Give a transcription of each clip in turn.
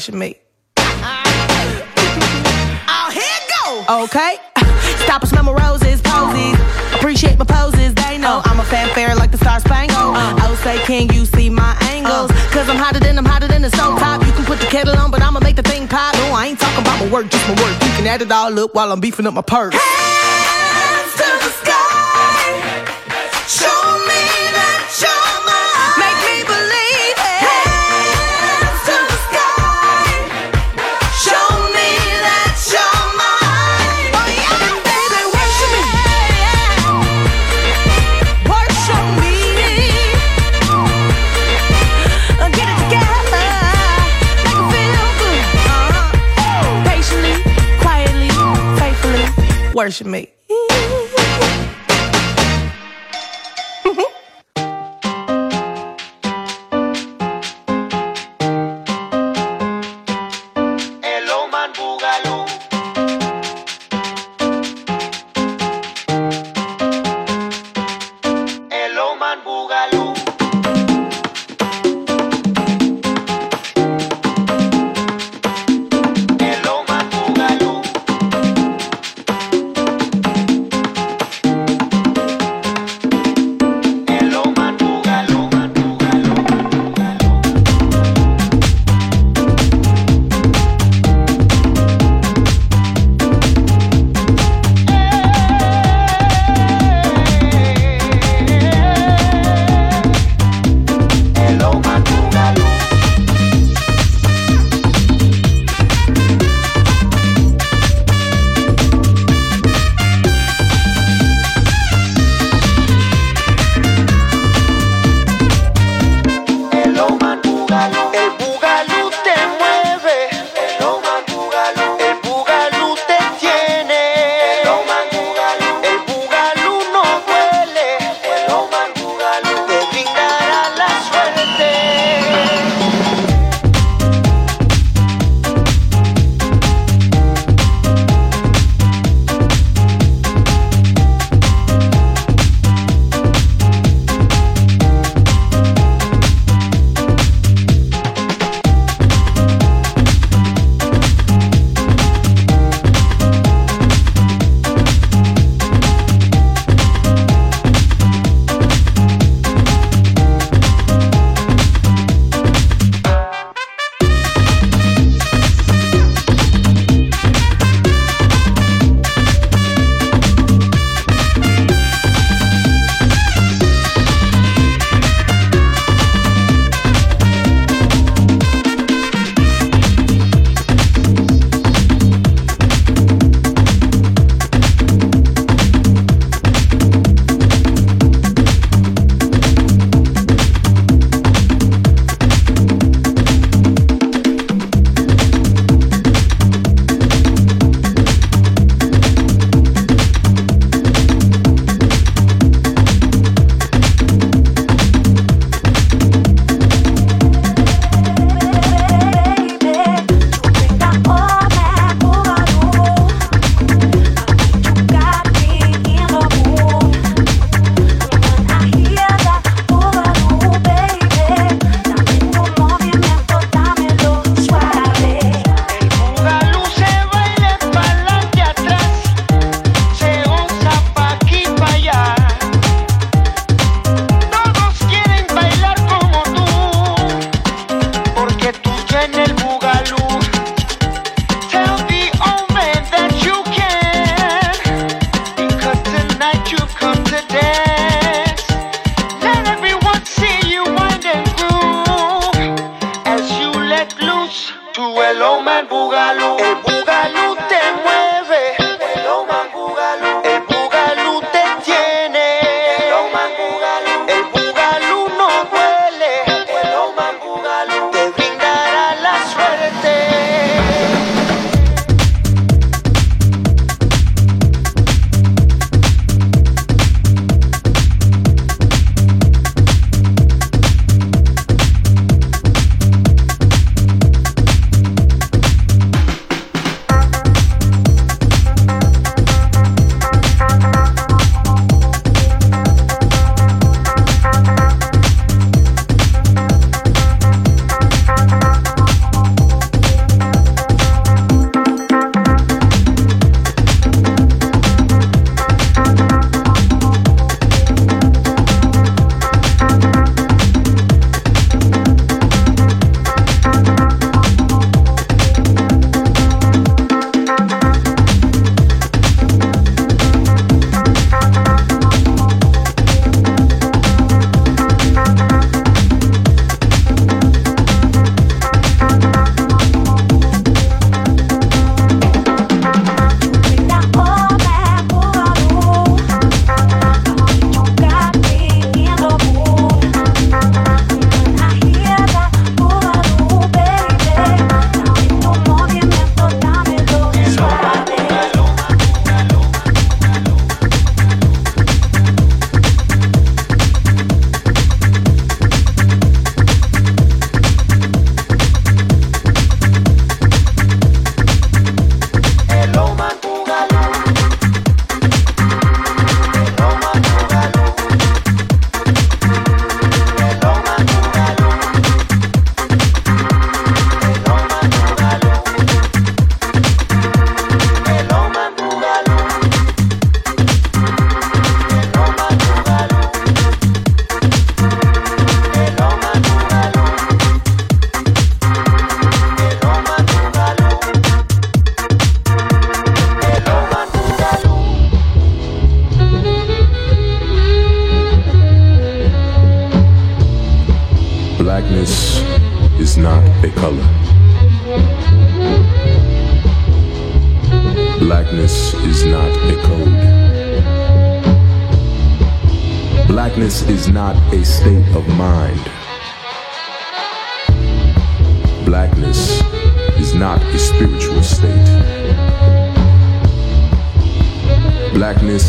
Worship me. Oh, here go. Okay. Stop and smell my roses, posies. Appreciate my poses, they know uh. I'm a fanfare like the Star Spangled. Oh, say, can you see my angles? Uh. Cause I'm hotter than I'm hotter than the stove top. You can put the kettle on, but I'ma make the thing pop. No, I ain't talking about my work, just my work. You can add it all up while I'm beefing up my purse. Hands Worship me.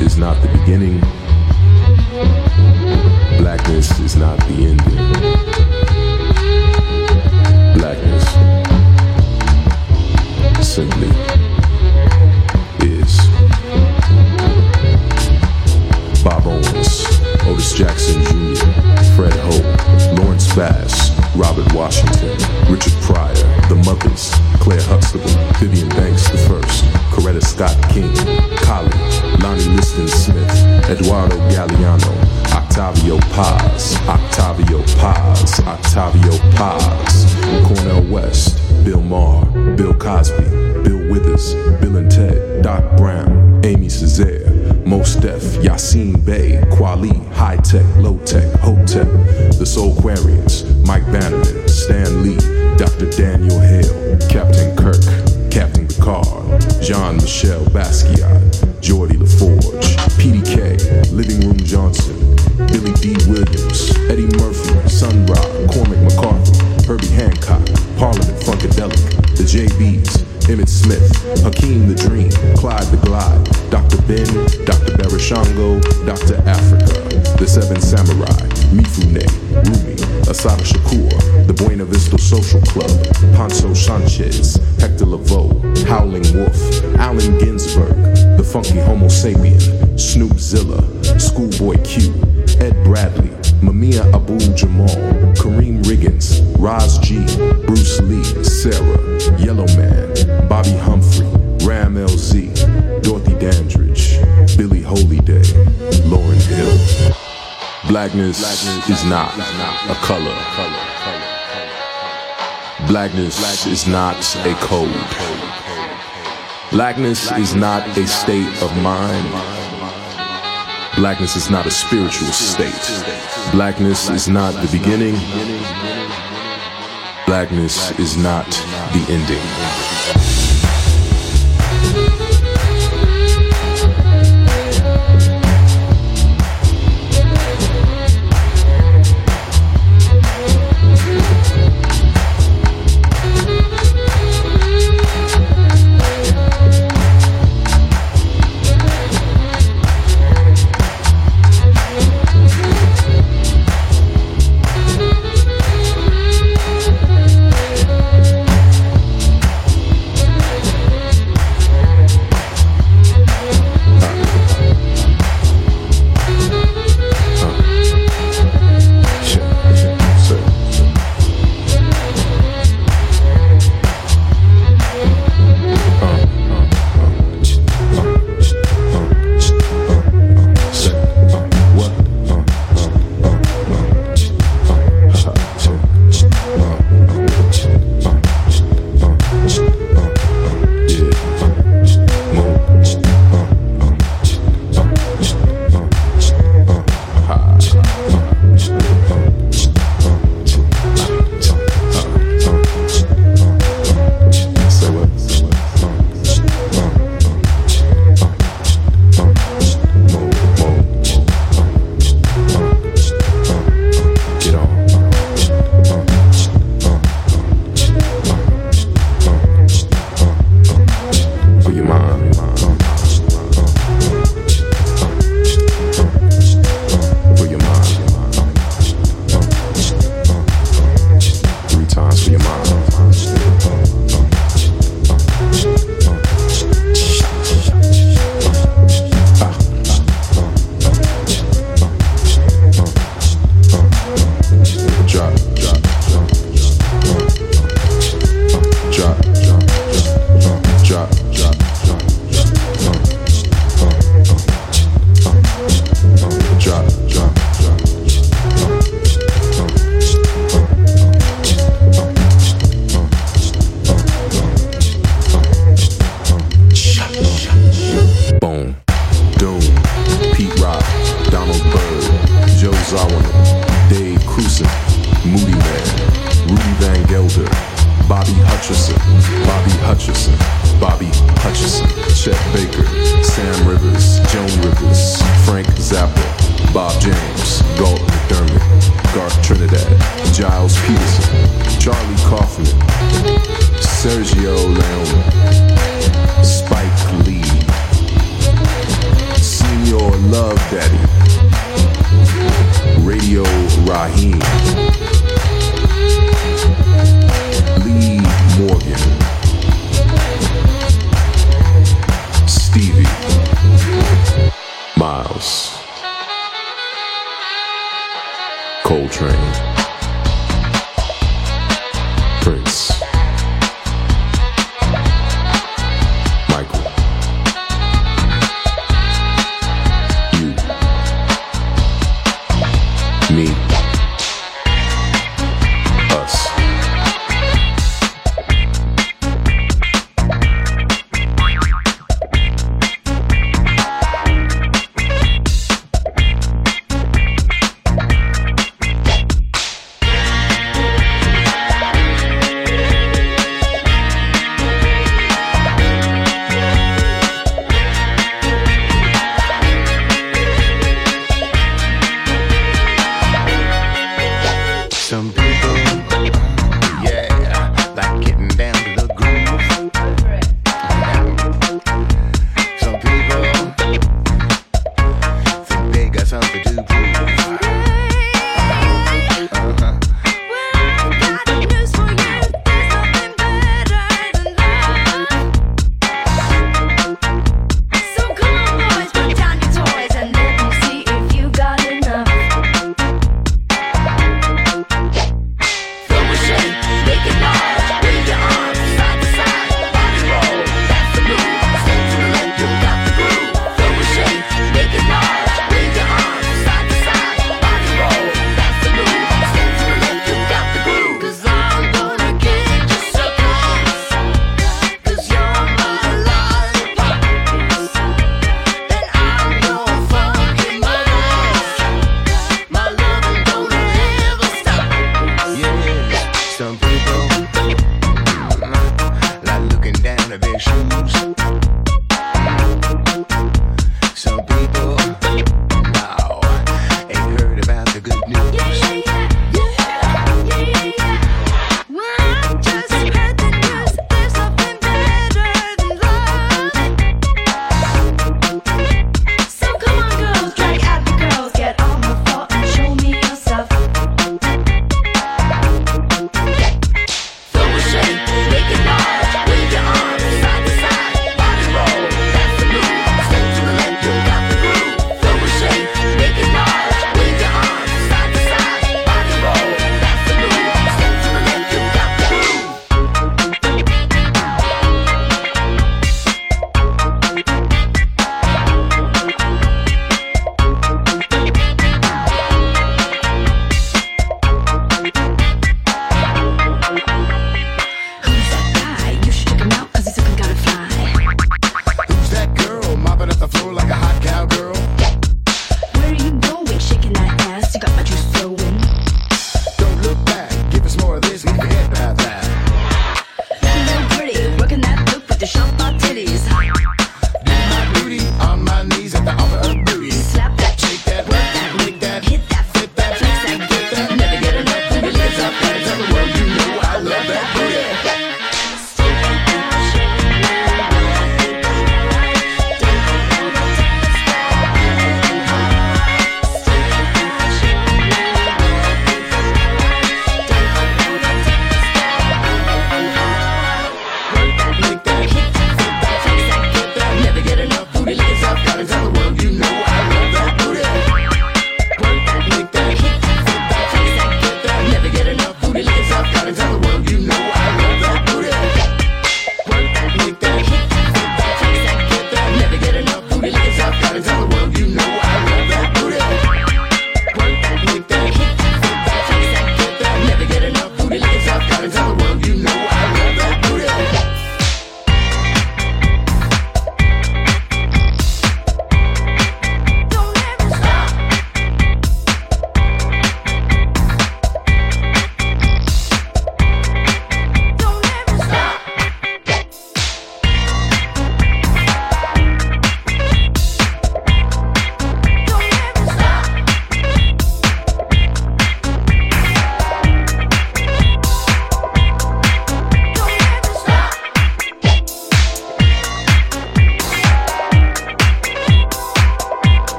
Is not the beginning. Blackness is not the ending. Blackness simply is. Bob Owens, Otis Jackson Jr., Fred Hope, Lawrence Bass, Robert Washington, Richard Pryor, The Mothers, Claire Huxtable, Vivian Banks I, Coretta Scott King, Collie, Lonnie Liston Smith, Eduardo Galeano, Octavio Paz, Octavio Paz, Octavio Paz, Cornel West, Bill Maher, Bill Cosby, Bill Withers, Bill and Ted, Doc Brown, Aimé Césaire, Mos Def, Yasiin Bey, Kweli, Hi-Tek, Low Tech, Hotep, The Soulquarians, Mike Bannerman, Stan Lee, Dr. Daniel Hale, Captain Kirk, Captain Picard, Jean Michel Basquiat, Living Room Johnson, Billy Dee Williams, Eddie Murphy, Sun Ra, Cormac McCarthy, Herbie Hancock, Parliament Funkadelic, The JBs, Emmitt Smith, Hakeem the Dream, Clyde the Glide, Dr. Ben, Dr. Barashango, Dr. Africa, The Seven Samurai, Mifune, Rumi, Assata Shakur, The Buena Vista Social Club, Poncho Sanchez, Hector Lavoe, Howling Wolf, Allen Ginsberg, The Funky Homo Sapien, Snoop Zilla, Schoolboy Q, Ed Bradley, Mamiya Abu Jamal, Karriem Riggins, Roz G, Bruce Lee, Sarah, Yellow Man, Bobby Humphrey, Rammellzee, Dorothy Dandridge, Billie Holiday, Lauryn Hill. Blackness, is not a color. Blackness is not a code. Blackness is not a state of mind. Blackness is not a spiritual state. Blackness is not the beginning. Blackness is not the ending.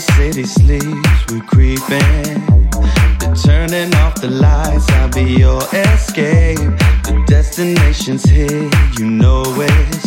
city sleeps, we're creeping. They're turning off the lights, I'll be your escape. The destination's here, you know it.